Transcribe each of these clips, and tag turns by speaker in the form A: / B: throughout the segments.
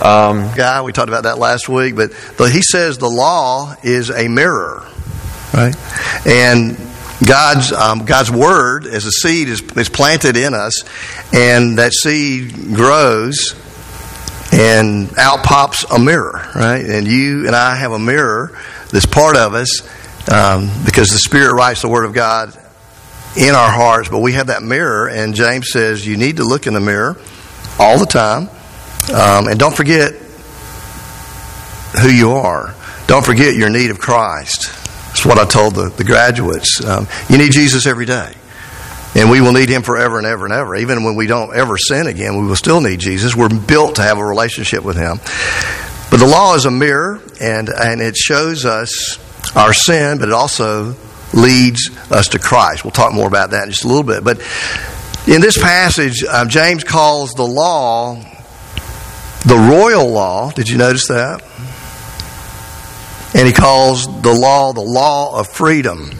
A: Um,
B: guy. We talked about that last week, but the, he says the law is a mirror, right? And God's um, God's word as a seed is, is planted in us, and that seed grows, and out pops a mirror, right? And you and I have a mirror that's part of us um, because the Spirit writes the Word of God in our hearts, but we have that mirror, and James says you need to look in the mirror all the time, um, and don't forget who you are. Don't forget your need of Christ. That's what I told the, the graduates. Um, you need Jesus every day. And we will need him forever and ever and ever. Even when we don't ever sin again, we will still need Jesus. We're built to have a relationship with him. But the law is a mirror, and, and it shows us our sin, but it also leads us to Christ. We'll talk more about that in just a little bit. But in this passage, um, James calls the law the royal law. Did you notice that? And he calls the law the law of freedom.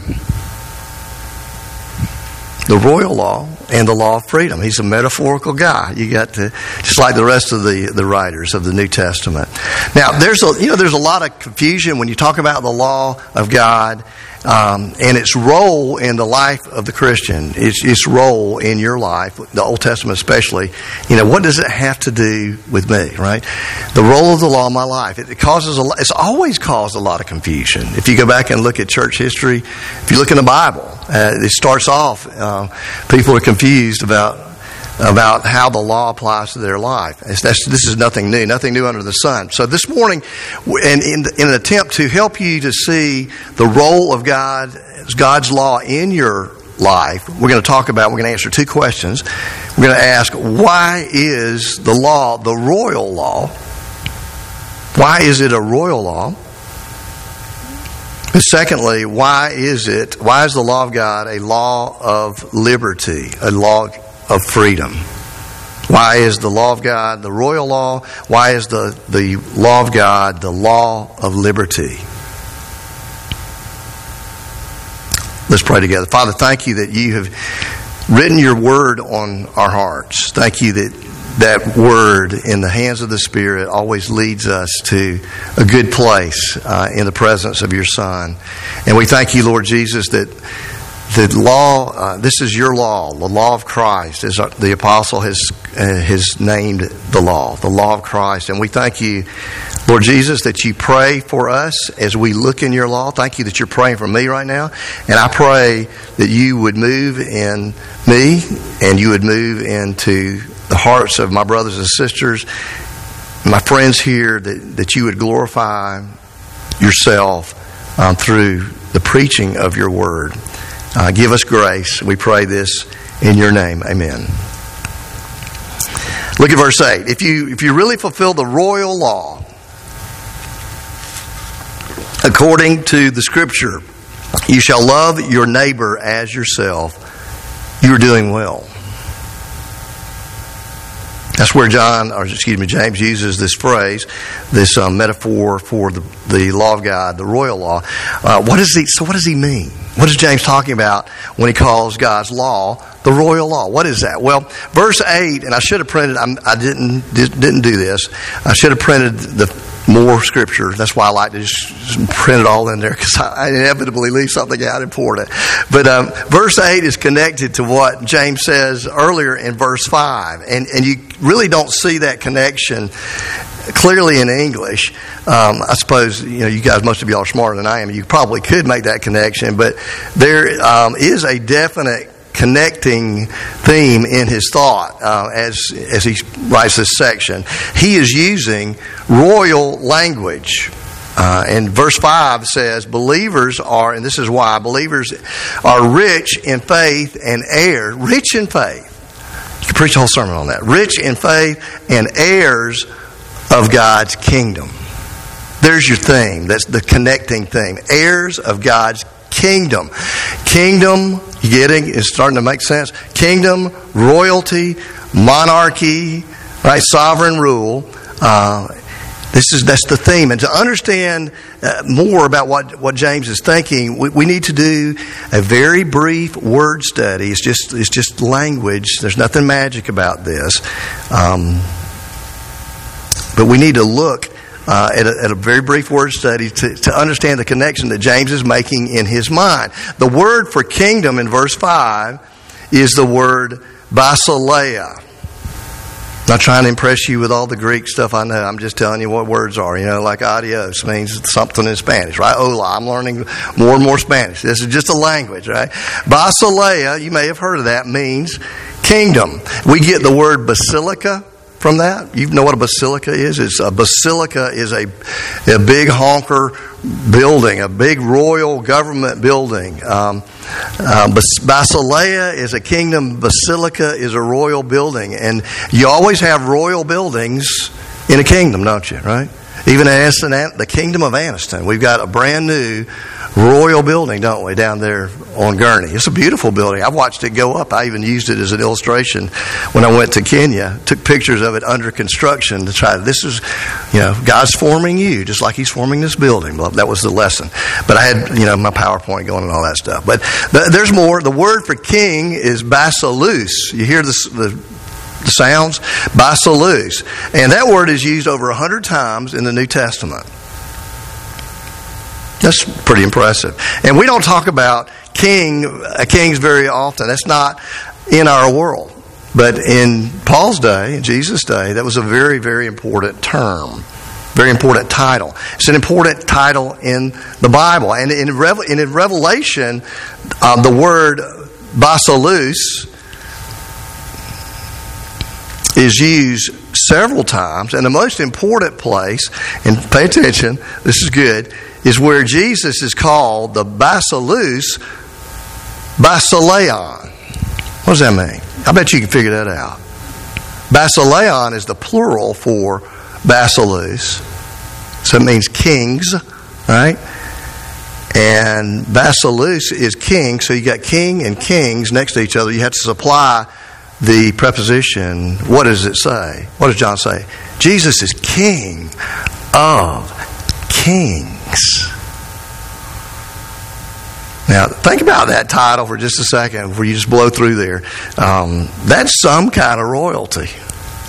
B: The royal law and the law of freedom. He's a metaphorical guy. You got to just like the rest of the, the writers of the New Testament. Now there's a you know there's a lot of confusion when you talk about the law of God um, and its role in the life of the Christian, its, its role in your life, the Old Testament especially, you know, what does it have to do with me, right? The role of the law in my life, it, causes a lot, it's always caused a lot of confusion. If you go back and look at church history, if you look in the Bible, uh, it starts off, uh, people are confused about about how the law applies to their life. this is nothing new, nothing new under the sun. So this morning, in, in, in, an attempt to help you to see the role of God, God's law in your life, we're going to talk about, we're going to answer two questions. We're going to ask, why is the law the royal law? Why is it a royal law? Secondly, why is it, why is the law of God a law of liberty, a law of freedom. Why is the law of God the royal law? Why is the, the law of God the law of liberty? Let's pray together. Father, thank you that you have written your word on our hearts. Thank you that that word in the hands of the Spirit always leads us to a good place uh, in the presence of your Son. And we thank you, Lord Jesus, that the law, uh, this is your law, the law of Christ, as the apostle has, uh, has named the law, the law of Christ. And we thank you, Lord Jesus, that you pray for us as we look in your law. Thank you that you're praying for me right now. And I pray that you would move in me and you would move into the hearts of my brothers and sisters, my friends here, that, that you would glorify yourself um, through the preaching of your word. Uh, give us grace. We pray this in your name. Amen. Look at verse 8. If you, if you really fulfill the royal law, according to the scripture, you shall love your neighbor as yourself, you're doing well. That's where John, or excuse me, James uses this phrase, this uh, metaphor for the, the law of God, the royal law. Uh, what is he? So, what does he mean? What is James talking about when he calls God's law the royal law? What is that? Well, verse eight, and I should have printed. I'm, I didn't didn't do this. I should have printed the more scripture. That's why I like to just print it all in there because I inevitably leave something out important. But um, verse 8 is connected to what James says earlier in verse 5. And, and you really don't see that connection clearly in English. Um, I suppose you know you guys, most of you are smarter than I am. You probably could make that connection, but there um, is a definite connecting theme in his thought uh, as, as he writes this section. He is using royal language. Uh, and verse 5 says, Believers are, and this is why, believers are rich in faith and heir, rich in faith. You preach a whole sermon on that. Rich in faith and heirs of God's kingdom. There's your theme. That's the connecting theme. Heirs of God's kingdom. Kingdom, getting? It's starting to make sense. Kingdom, royalty, monarchy, right? Sovereign rule. Uh, this is that's the theme, and to understand uh, more about what, what James is thinking, we, we, need to do a very brief word study. It's just it's just language. There's nothing magic about this. Um, but we need to look uh, at, a, at, a, very brief word study to, to understand the connection that James is making in his mind. The word for kingdom in verse 5 is the word basileia. Not trying to impress you with all the Greek stuff I know. I'm just telling you what words are. You know, like adios means something in Spanish, right? Hola. I'm learning more and more Spanish. This is just a language, right? Basileia, you may have heard of that, means kingdom. We get the word basilica from that? You know what a basilica is? It's a basilica is a, a big honker building, a big royal government building. Um, uh, Basileia is a kingdom. Basilica is a royal building, and you always have royal buildings in a kingdom, don't you? Right? Even in the kingdom of Anniston, we've got a brand new royal building, don't we, down there on Gurnee. It's a beautiful building. I've watched it go up. I even used it as an illustration when I went to Kenya. Took pictures of it under construction to try. This is, you know, God's forming you just like He's forming this building. That was the lesson. But I had, you know, my PowerPoint going and all that stuff. But there's more. The word for king is basileus. You hear this, the sounds basileus, and that word is used over a hundred times in the New Testament. That's pretty impressive. And we don't talk about king, uh, kings very often. That's not in our world. But in Paul's day, in Jesus' day, that was a very, very important term. Very important title. It's an important title in the Bible. And in, Revel- in Revelation, uh, the word basileus is used several times. And the most important place, and pay attention, this is good, is where Jesus is called the Basileus Basileon. What does that mean? I bet you can figure that out. Basileon is the plural for Basileus. So it means kings, right? And Basileus is king, so you got king and kings next to each other. You have to supply the preposition. What does it say? What does John say? Jesus is king of kings. Now, think about that title for just a second before you just blow through there. Um, that's some kind of royalty.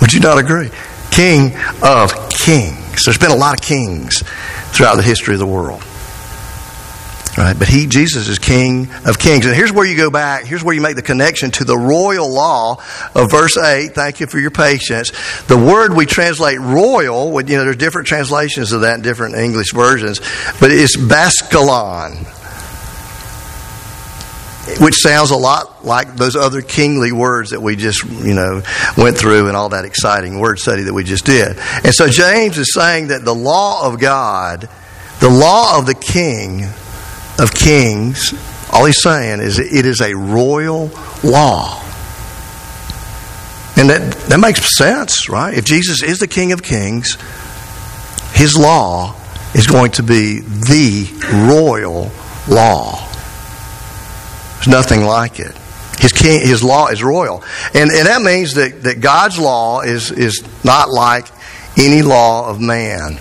B: Would you not agree? King of kings. There's been a lot of kings throughout the history of the world. Right? But he, Jesus, is King of Kings. And here's where you go back. Here's where you make the connection to the royal law of verse 8. Thank you for your patience. The word we translate royal, you know, there's different translations of that in different English versions, but it's basilikon which sounds a lot like those other kingly words that we just, you know, went through and all that exciting word study that we just did. And so James is saying that the law of God, the law of the king of kings, all he's saying is it is a royal law. And that, that makes sense, right? If Jesus is the King of Kings, his law is going to be the royal law. There's nothing like it. His, king, his law is royal. And, and that means that, that God's law is, is not like any law of man.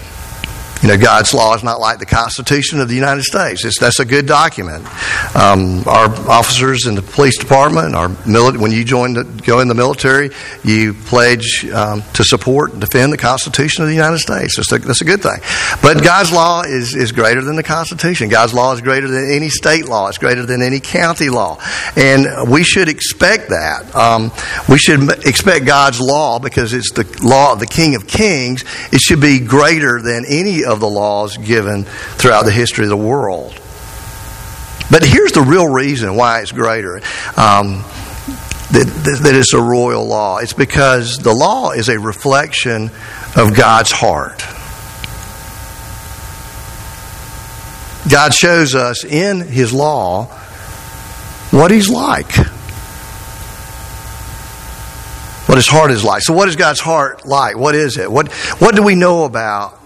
B: You know, God's law is not like the Constitution of the United States. It's, that's a good document. Um, our officers in the police department, our mili- when you join the, go in the military, you pledge um, to support and defend the Constitution of the United States. That's a, that's a good thing. But God's law is, is greater than the Constitution. God's law is greater than any state law. It's greater than any county law. And we should expect that. Um, we should expect God's law because it's the law of the King of Kings. It should be greater than any of the laws given throughout the history of the world. But here's the real reason why it's greater. Um, that, that it's a royal law. It's because the law is a reflection of God's heart. God shows us in His law what He's like, what His heart is like. So, what is God's heart like? What is it? What, what do we know about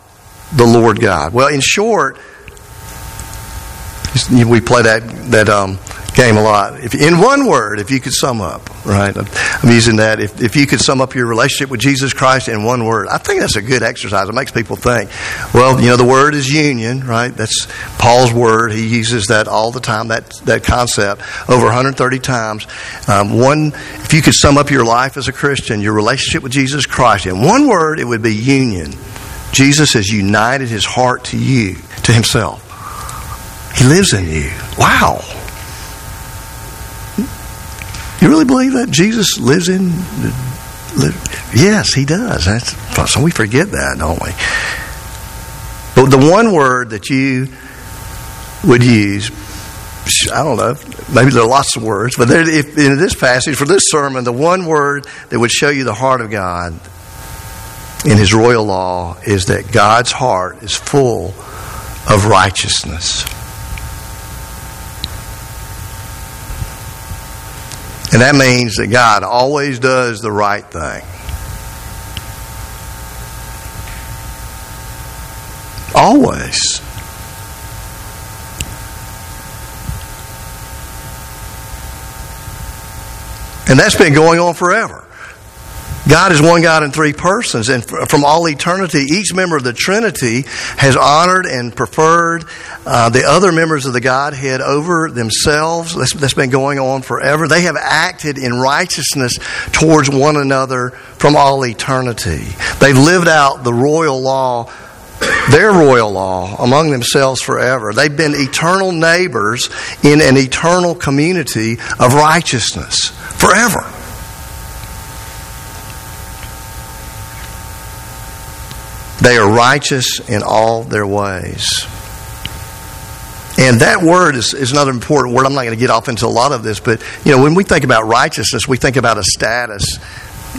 B: the Lord God? Well, in short, we play that that um, game a lot. If, in one word, if you could sum up, right? I'm using that. If, if you could sum up your relationship with Jesus Christ in one word, I think that's a good exercise. It makes people think. Well, you know, the word is union, right? That's Paul's word. He uses that all the time. That that concept over 130 times. Um, one, if you could sum up your life as a Christian, your relationship with Jesus Christ in one word, it would be union. Jesus has united his heart to you, to himself. He lives in you. Wow. You really believe that Jesus lives in? Yes, he does. That's, so we forget that, don't we? But the one word that you would use, I don't know, maybe there are lots of words, but there, if, in this passage, for this sermon, the one word that would show you the heart of God in His royal law is that God's heart is full of righteousness. And that means that God always does the right thing. Always. And that's been going on forever. God is one God in three persons, and from all eternity, each member of the Trinity has honored and preferred uh, the other members of the Godhead over themselves. That's, that's been going on forever. They have acted in righteousness towards one another from all eternity. They've lived out the royal law their royal law among themselves forever. They've been eternal neighbors in an eternal community of righteousness forever. They are righteous in all their ways. And that word is, is another important word. I'm not going to get off into a lot of this, but you know, when we think about righteousness, we think about a status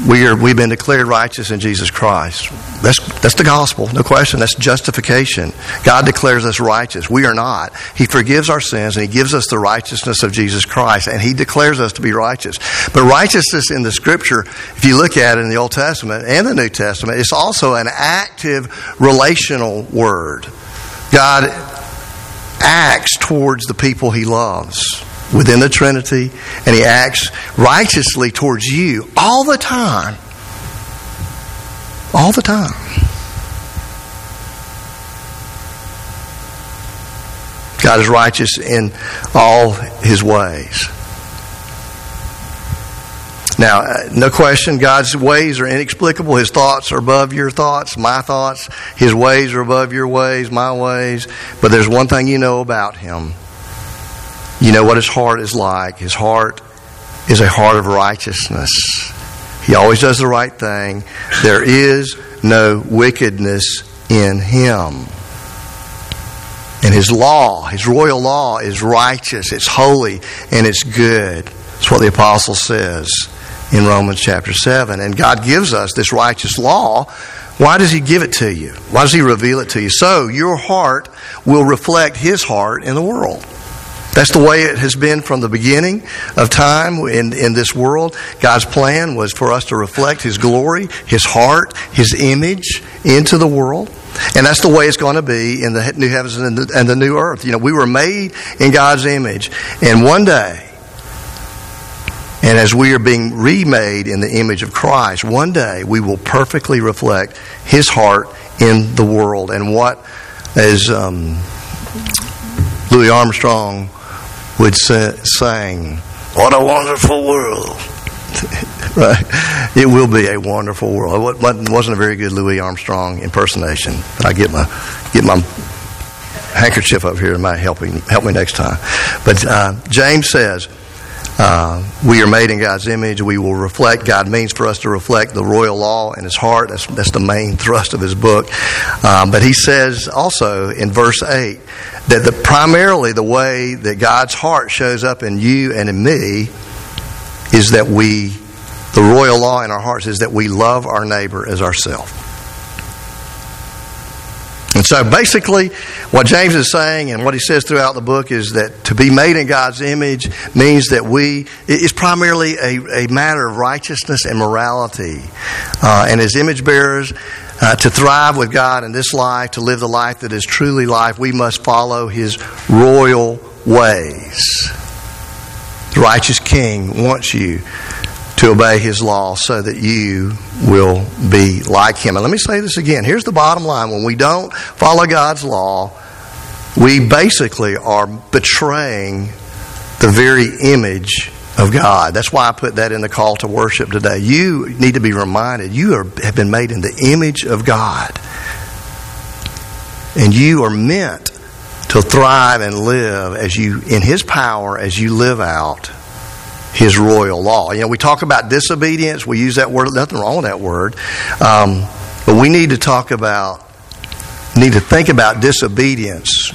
B: we are, we've been declared righteous in Jesus Christ. That's, that's the gospel, no question. That's justification. God declares us righteous. We are not. He forgives our sins and He gives us the righteousness of Jesus Christ, and He declares us to be righteous. But righteousness in the Scripture, if you look at it in the Old Testament and the New Testament, it's also an active relational word. God acts towards the people He loves within the Trinity, and He acts righteously towards you all the time. All the time. God is righteous in all His ways. Now, uh, no question, God's ways are inexplicable. His thoughts are above your thoughts, my thoughts. His ways are above your ways, my ways. But there's one thing you know about Him you know what his heart is like. His heart is a heart of righteousness. He always does the right thing. There is no wickedness in him. And his law, his royal law, is righteous, it's holy, and it's good. That's what the apostle says in Romans chapter 7. And God gives us this righteous law. Why does he give it to you? Why does he reveal it to you? So your heart will reflect his heart in the world. That's the way it has been from the beginning of time in, in this world. God's plan was for us to reflect His glory, His heart, His image into the world. And that's the way it's going to be in the new heavens and the, and the new earth. You know, we were made in God's image. And one day, and as we are being remade in the image of Christ, one day we will perfectly reflect His heart in the world. And what, as um, Louis Armstrong would sing, What a wonderful world. right? It will be a wonderful world. It wasn't a very good Louis Armstrong impersonation, but I get my get my handkerchief up here and might help me help me next time. But uh, James says. Uh, we are made in God's image. We will reflect. God means for us to reflect the royal law in His heart. That's, that's the main thrust of His book. Um, but He says also in verse 8 that the, primarily the way that God's heart shows up in you and in me is that we, the royal law in our hearts is that we love our neighbor as ourselves. And so basically, what James is saying and what he says throughout the book is that to be made in God's image means that we, it's primarily a, a matter of righteousness and morality. Uh, and as image bearers, uh, to thrive with God in this life, to live the life that is truly life, we must follow His royal ways. The righteous king wants you to obey his law so that you will be like him. And let me say this again. Here's the bottom line. When we don't follow God's law, we basically are betraying the very image of God. That's why I put that in the call to worship today. You need to be reminded you are, have been made in the image of God. And you are meant to thrive and live as you in his power as you live out his royal law. You know, we talk about disobedience. We use that word. Nothing wrong with that word, um, but we need to talk about need to think about disobedience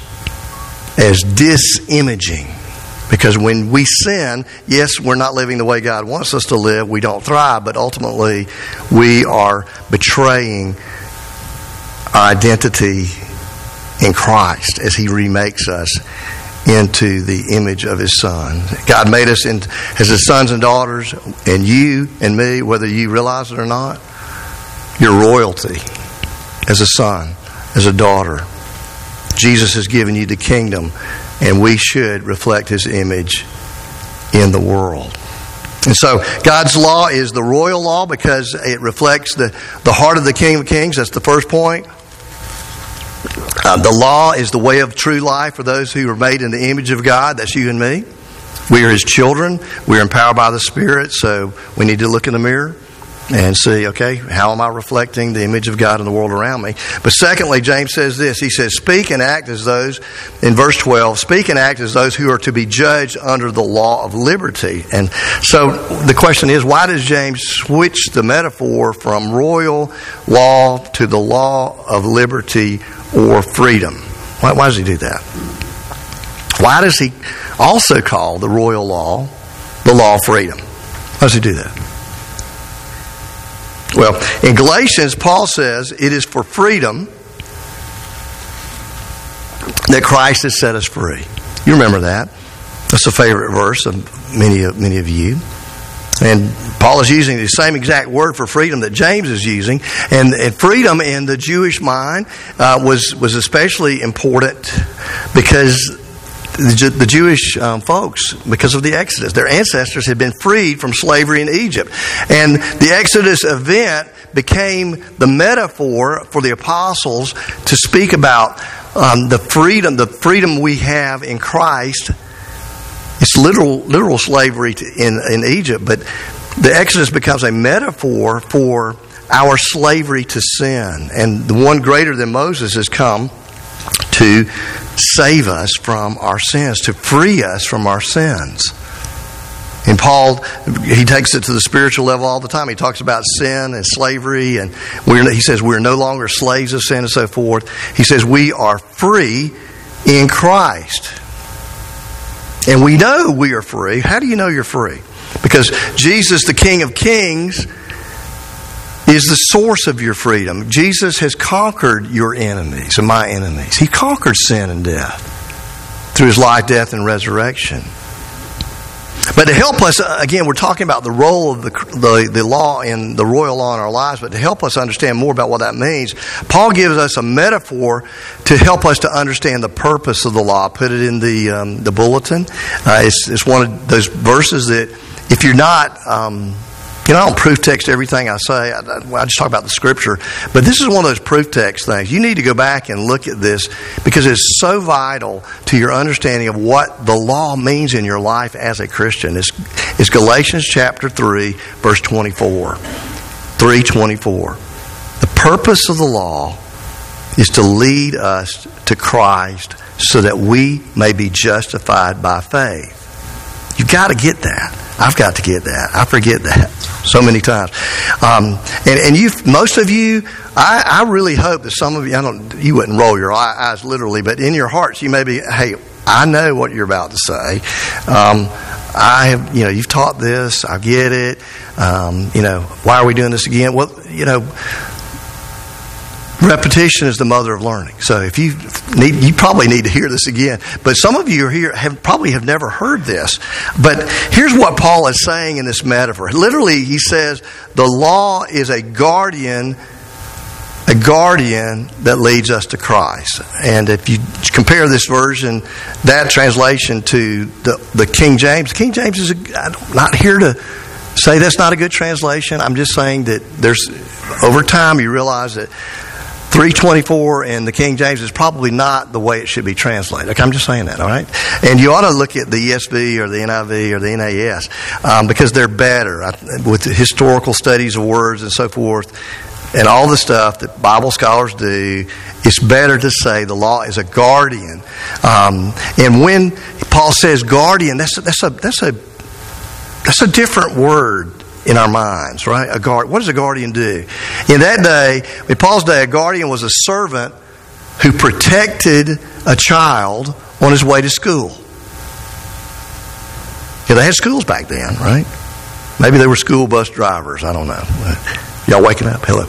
B: as disimaging. Because when we sin, yes, we're not living the way God wants us to live. We don't thrive, but ultimately we are betraying our identity in Christ as He remakes us into the image of His Son. God made us in, as His sons and daughters, and you and me, whether you realize it or not, your royalty as a son, as a daughter. Jesus has given you the kingdom, and we should reflect His image in the world. And so God's law is the royal law because it reflects the, the heart of the King of Kings. That's the first point. Uh, the law is the way of true life for those who are made in the image of God. That's you and me. We are His children. We are empowered by the Spirit, so we need to look in the mirror and see, okay, how am I reflecting the image of God in the world around me? But secondly, James says this. He says, speak and act as those, in verse 12, speak and act as those who are to be judged under the law of liberty. And so the question is, why does James switch the metaphor from royal law to the law of liberty or freedom? Why, why does he do that? Why does he also call the royal law the law of freedom? Why does he do that? Well, in Galatians, Paul says it is for freedom that Christ has set us free. You remember that? That's a favorite verse of many of many of you. And Paul is using the same exact word for freedom that James is using. And, and freedom in the Jewish mind uh, was, was especially important because the, Jewish um, folks, because of the Exodus, their ancestors had been freed from slavery in Egypt. And the Exodus event became the metaphor for the apostles to speak about um, the freedom, the freedom we have in Christ it's literal, literal slavery in, in Egypt, but the Exodus becomes a metaphor for our slavery to sin. And the one greater than Moses has come to save us from our sins, to free us from our sins. And Paul, he takes it to the spiritual level all the time. He talks about sin and slavery, and he says we're no longer slaves of sin and so forth. He says we are free in Christ. And we know we are free. How do you know you're free? Because Jesus, the King of Kings, is the source of your freedom. Jesus has conquered your enemies and my enemies. He conquered sin and death through his life, death, and resurrection. But to help us, uh, again, we're talking about the role of the, the, the law and the royal law in our lives, but to help us understand more about what that means, Paul gives us a metaphor to help us to understand the purpose of the law. Put it in the, um, the bulletin. Uh, it's, it's one of those verses that if you're not. Um, you know, I don't proof text everything I say. I, I, just talk about the scripture. But this is one of those proof text things. You need to go back and look at this because it's so vital to your understanding of what the law means in your life as a Christian. It's, it's Galatians chapter 3, verse 24. 324. The purpose of the law is to lead us to Christ so that we may be justified by faith. You've got to get that. I've got to get that. I forget that so many times. Um, and and you, most of you, I, I really hope that some of you, I don't, you wouldn't roll your eyes literally, but in your hearts, you may be, hey, I know what you're about to say. Um, I have, you know, you've taught this. I get it. Um, you know, why are we doing this again? Well, you know, Repetition is the mother of learning. So if you need, you probably need to hear this again. But some of you are here have probably have never heard this. But here's what Paul is saying in this metaphor. Literally, he says the law is a guardian a guardian that leads us to Christ. And if you compare this version, that translation to the, the King James, King James is a, I'm not here to say that's not a good translation. I'm just saying that there's over time you realize that 324 in the King James is probably not the way it should be translated. Okay, I'm just saying that, all right? And you ought to look at the ESV or the NIV or the NAS um, because they're better with historical studies of words and so forth and all the stuff that Bible scholars do, it's better to say the law is a guardian. Um, and when Paul says guardian, that's a, that's a that's a that's a different word in our minds, right? A guard. What does a guardian do? In that day, in Paul's day, a guardian was a servant who protected a child on his way to school. Yeah, they had schools back then, right? Maybe they were school bus drivers. I don't know. Y'all waking up? Hello.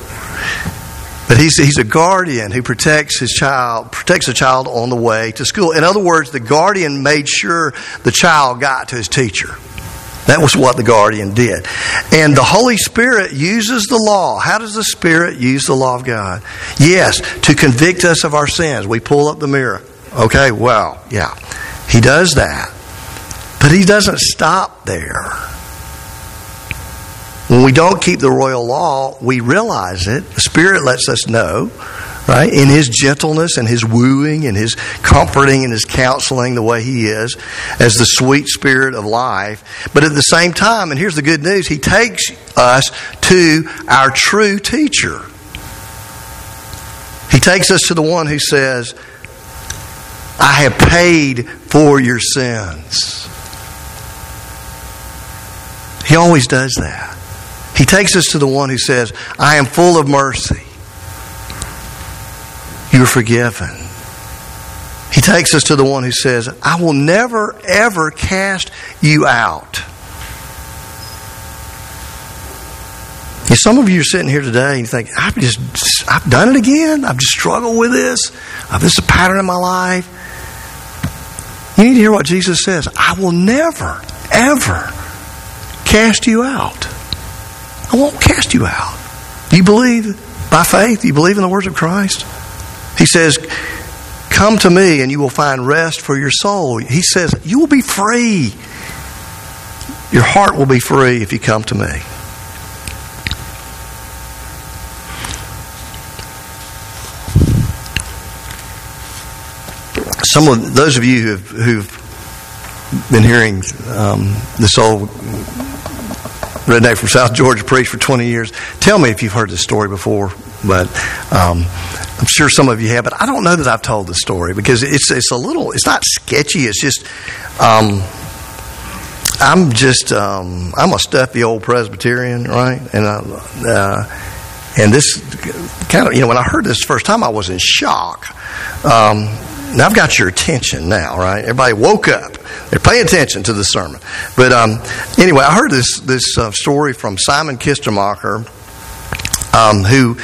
B: But he's, he's a guardian who protects his child, protects a child on the way to school. In other words, the guardian made sure the child got to his teacher. That was what the guardian did. And the Holy Spirit uses the law. How does the Spirit use the law of God? Yes, to convict us of our sins. We pull up the mirror. Okay, well, yeah. He does that. But he doesn't stop there. When we don't keep the royal law, we realize it. The Spirit lets us know right? In his gentleness and his wooing and his comforting and his counseling, the way he is, as the sweet spirit of life. But at the same time, and here's the good news, he takes us to our true teacher. He takes us to the one who says, I have paid for your sins. He always does that. He takes us to the one who says, I am full of mercy. You're forgiven. He takes us to the one who says, I will never, ever cast you out. Some of you are sitting here today and you think, I've just, I've done it again. I've just struggled with this. Uh, this is a pattern in my life. You need to hear what Jesus says. I will never, ever cast you out. I won't cast you out. Do you believe by faith? Do you believe in the words of Christ? He says, Come to me and you will find rest for your soul. He says, You will be free. Your heart will be free if you come to me. Some of those of you who've, who've been hearing um, this old redneck from South Georgia preached for 20 years, tell me if you've heard this story before. But um, I'm sure some of you have, but I don't know that I've told the story because it's it's a little it's not sketchy. It's just um, I'm just um, I'm a stuffy old Presbyterian, right? And I, uh, and this kind of you know when I heard this first time, I was in shock. Um, now I've got your attention now, right? Everybody woke up. They're paying attention to the sermon. But um, anyway, I heard this this uh, story from Simon Kistemaker, um, who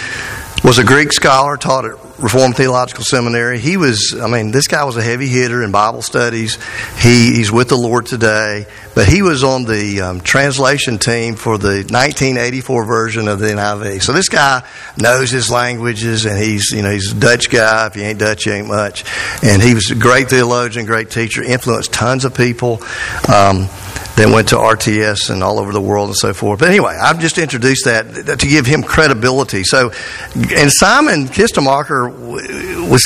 B: was a Greek scholar, taught at Reformed Theological Seminary. He was, I mean, this guy was a heavy hitter in Bible studies. He, he's with the Lord today, but he was on the um, translation team for the 1984 version of the NIV. So this guy knows his languages, and he's, you know, he's a Dutch guy. If you ain't Dutch, you ain't much. And he was a great theologian, great teacher, influenced tons of people. Um, then went to RTS and all over the world and so forth. But anyway, I've just introduced that to give him credibility. So, and Simon Kistemaker was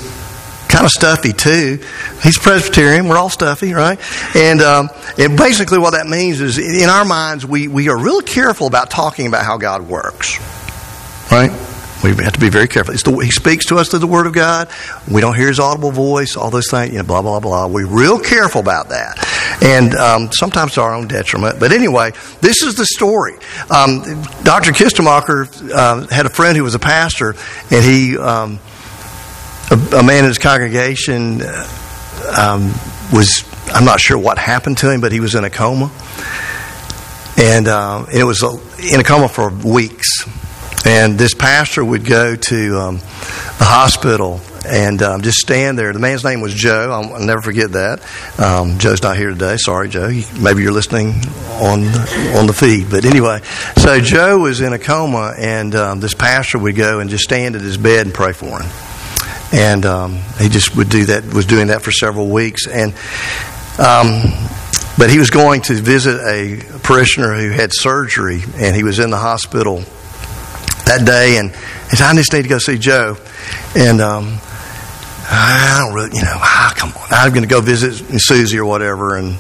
B: kind of stuffy too. He's Presbyterian. We're all stuffy, right? And um, and basically, what that means is, in our minds, we we are real careful about talking about how God works, right? We have to be very careful. The, he speaks to us through the Word of God. We don't hear His audible voice, all those things, you know, blah, blah, blah. We're real careful about that. And um, sometimes to our own detriment. But anyway, this is the story. Um, Dr. Kistemaker uh, had a friend who was a pastor, and he, um, a, a, man in his congregation, uh, was, I'm not sure what happened to him, but he was in a coma. And, uh, it was in a coma for weeks and this pastor would go to um, the hospital and um, just stand there. The man's name was Joe. I'll, I'll never forget that. Um, Joe's not here today. Sorry, Joe. Maybe you're listening on on the feed. But anyway, so Joe was in a coma, and um, this pastor would go and just stand at his bed and pray for him. And um, he just would do that. Was doing that for several weeks, and um, but he was going to visit a parishioner who had surgery, and he was in the hospital that day, and he said, "I just need to go see Joe." And um, I don't really, you know, ah, come on. I'm going to go visit Susie or whatever. And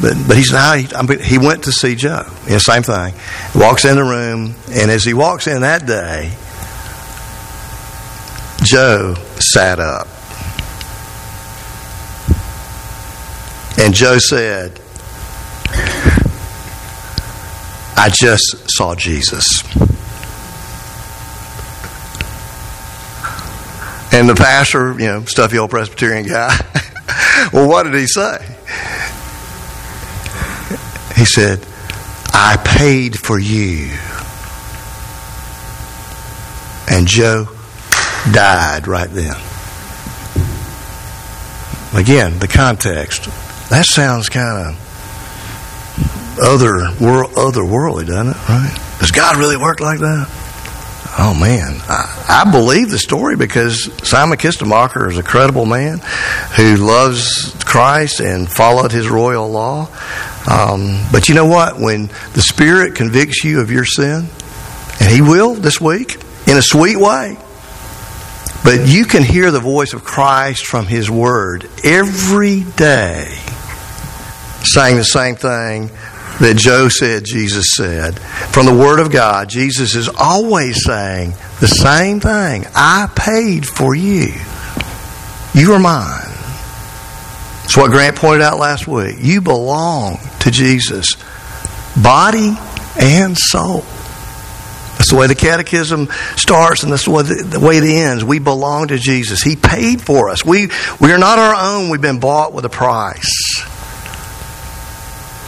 B: but but he's now he, he went to see Joe. Yeah, same thing. He walks in the room, and as he walks in that day, Joe sat up, and Joe said, "I just saw Jesus." And the pastor, you know, stuffy old Presbyterian guy, well, what did he say? He said, I paid for you. And Joe died right then. Again, the context. That sounds kind of other world, otherworldly, doesn't it? Right? Does God really work like that? Oh man, I, I, believe the story because Simon Kistemaker is a credible man who loves Christ and followed his royal law. Um, but you know what? When the Spirit convicts you of your sin, and He will this week in a sweet way, but you can hear the voice of Christ from His Word every day saying the same thing that Joe said Jesus said. From the Word of God, Jesus is always saying the same thing. I paid for you. You are mine. It's what Grant pointed out last week. You belong to Jesus, body and soul. The way the catechism starts, and that's the way, the way it ends. We belong to Jesus. He paid for us. We, we are not our own. We've been bought with a price.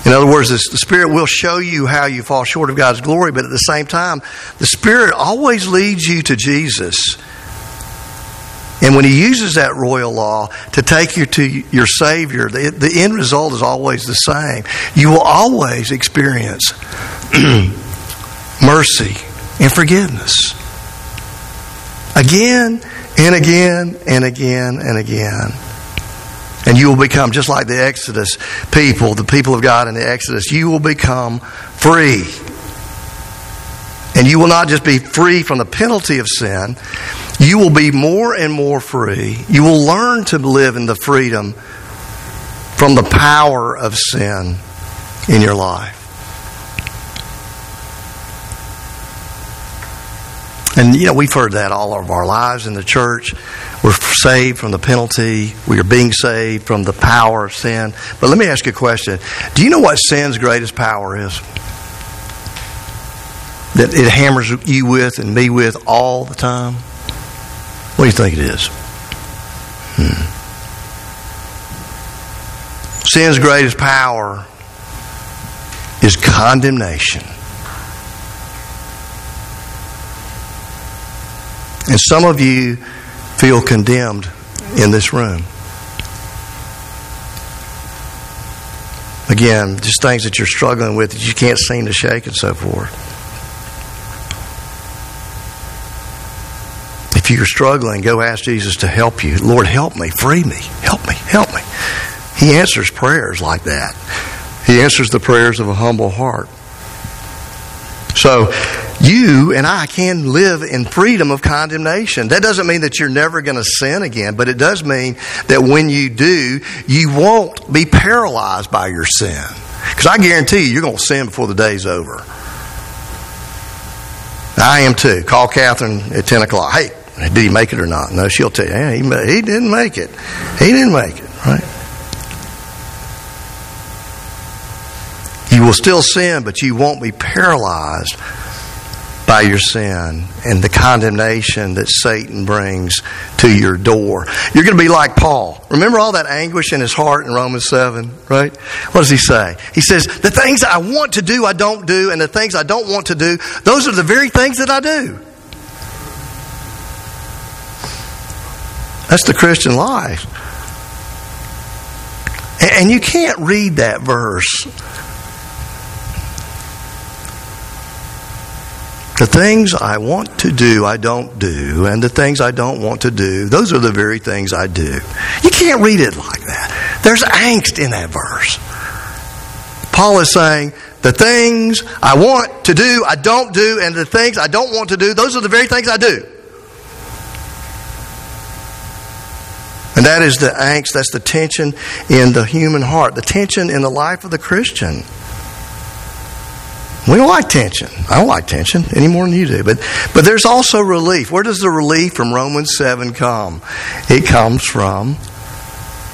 B: In other words, the Spirit will show you how you fall short of God's glory, but at the same time, the Spirit always leads you to Jesus. And when He uses that royal law to take you to your Savior, the, the end result is always the same. You will always experience mercy and forgiveness. Again and again and again and again. And you will become just like the Exodus people, the people of God in the Exodus. You will become free. And you will not just be free from the penalty of sin, you will be more and more free. You will learn to live in the freedom from the power of sin in your life. And, you know, we've heard that all of our lives in the church. We're saved from the penalty. We are being saved from the power of sin. But let me ask you a question. Do you know what sin's greatest power is? That it hammers you with and me with all the time? What do you think it is? Hmm. Sin's greatest power is condemnation. And some of you feel condemned in this room. Again, just things that you're struggling with that you can't seem to shake and so forth. If you're struggling, go ask Jesus to help you. Lord, help me, free me, help me, help me. He answers prayers like that. He answers the prayers of a humble heart. So, you and I can live in freedom of condemnation. That doesn't mean that you're never going to sin again, but it does mean that when you do, you won't be paralyzed by your sin. Because I guarantee you, you're going to sin before the day's over. I am too. Call Catherine at 10 o'clock. Hey, did he make it or not? No, she'll tell you, yeah, he, he didn't make it. He didn't make it, right? You will still sin, but you won't be paralyzed by your sin and the condemnation that Satan brings to your door. You're going to be like Paul. Remember all that anguish in his heart in Romans 7, right? What does he say? He says, The things I want to do, I don't do, and the things I don't want to do, those are the very things that I do. That's the Christian life. And you can't read that verse. The things I want to do, I don't do. And the things I don't want to do, those are the very things I do. You can't read it like that. There's angst in that verse. Paul is saying, the things I want to do, I don't do, and the things I don't want to do, those are the very things I do. And that is the angst, that's the tension in the human heart, the tension in the life of the Christian. We don't like tension. I don't like tension any more than you do. But, but there's also relief. Where does the relief from Romans 7 come? It comes from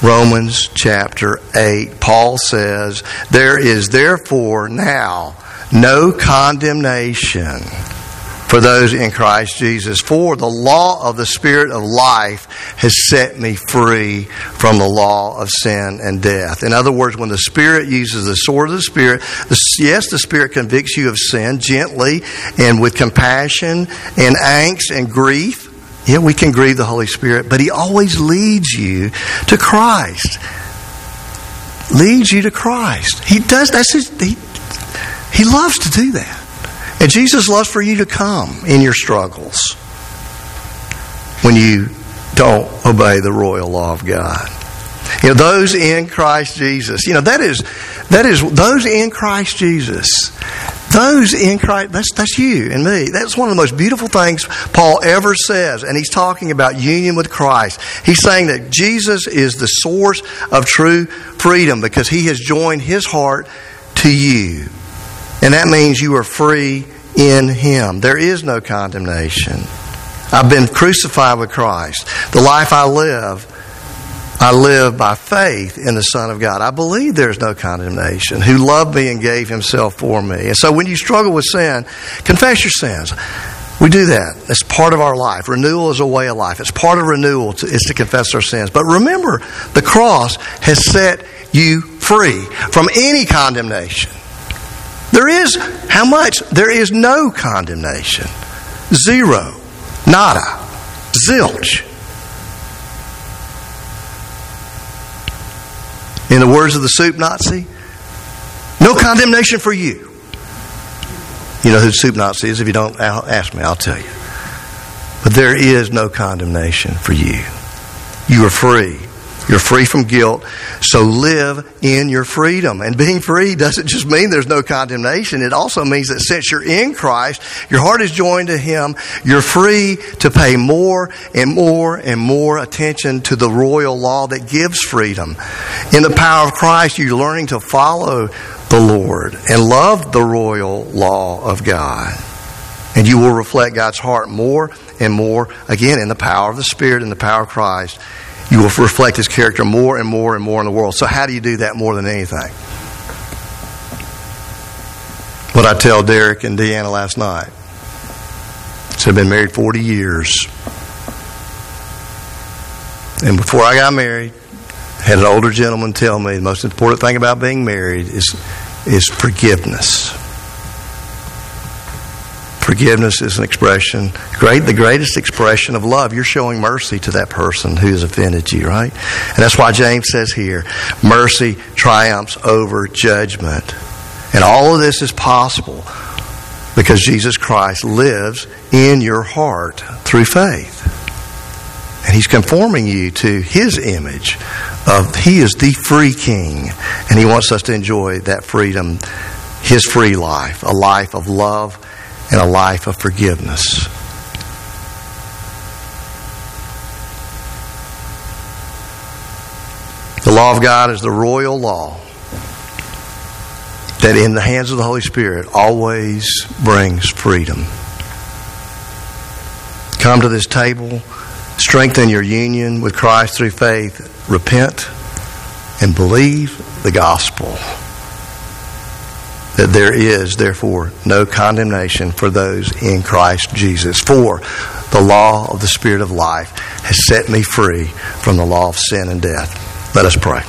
B: Romans chapter 8. Paul says, There is therefore now no condemnation for those in Christ Jesus. For the law of the Spirit of life has set me free from the law of sin and death. In other words, when the Spirit uses the sword of the Spirit, yes, the Spirit convicts you of sin gently and with compassion and angst and grief. Yeah, we can grieve the Holy Spirit, but He always leads you to Christ. Leads you to Christ. He does. That's his. He, he loves to do that. And Jesus loves for you to come in your struggles when you don't obey the royal law of God. You know, those in Christ Jesus. You know, that is that is those in Christ Jesus. Those in Christ, that's, that's you and me. That's one of the most beautiful things Paul ever says. And he's talking about union with Christ. He's saying that Jesus is the source of true freedom because he has joined his heart to you. And that means you are free in Him. There is no condemnation. I've been crucified with Christ. The life I live, I live by faith in the Son of God. I believe there's no condemnation, who loved me and gave Himself for me. And so when you struggle with sin, confess your sins. We do that. It's part of our life. Renewal is a way of life. It's part of renewal to, is to confess our sins. But remember, the cross has set you free from any condemnation. There is, how much? There is no condemnation. Zero. Nada. Zilch. In the words of the soup Nazi, no condemnation for you. You know who the soup Nazi is? If you don't ask me, I'll tell you. But there is no condemnation for you. You are free you're free from guilt. So live in your freedom. And being free doesn't just mean there's no condemnation. It also means that since you're in Christ, your heart is joined to Him, you're free to pay more and more and more attention to the royal law that gives freedom. In the power of Christ, you're learning to follow the Lord and love the royal law of God. And you will reflect God's heart more and more, again, in the power of the Spirit and the power of Christ you will reflect his character more and more and more in the world. So, how do you do that more than anything? What I tell Derek and Deanna last night. So I've been married 40 years. And before I got married, I had an older gentleman tell me the most important thing about being married is, is forgiveness. Forgiveness is an expression, great, the greatest expression of love. You're showing mercy to that person who has offended you, right? And that's why James says here, mercy triumphs over judgment. And all of this is possible because Jesus Christ lives in your heart through faith. And he's conforming you to his image of he is the free king and he wants us to enjoy that freedom, his free life, a life of love and a life of forgiveness. The law of God is the royal law that, in the hands of the Holy Spirit, always brings freedom. Come to this table, strengthen your union with Christ through faith, repent, and believe the gospel that there is, therefore, no condemnation for those in Christ Jesus. For the law of the Spirit of life has set me free from the law of sin and death. Let us pray.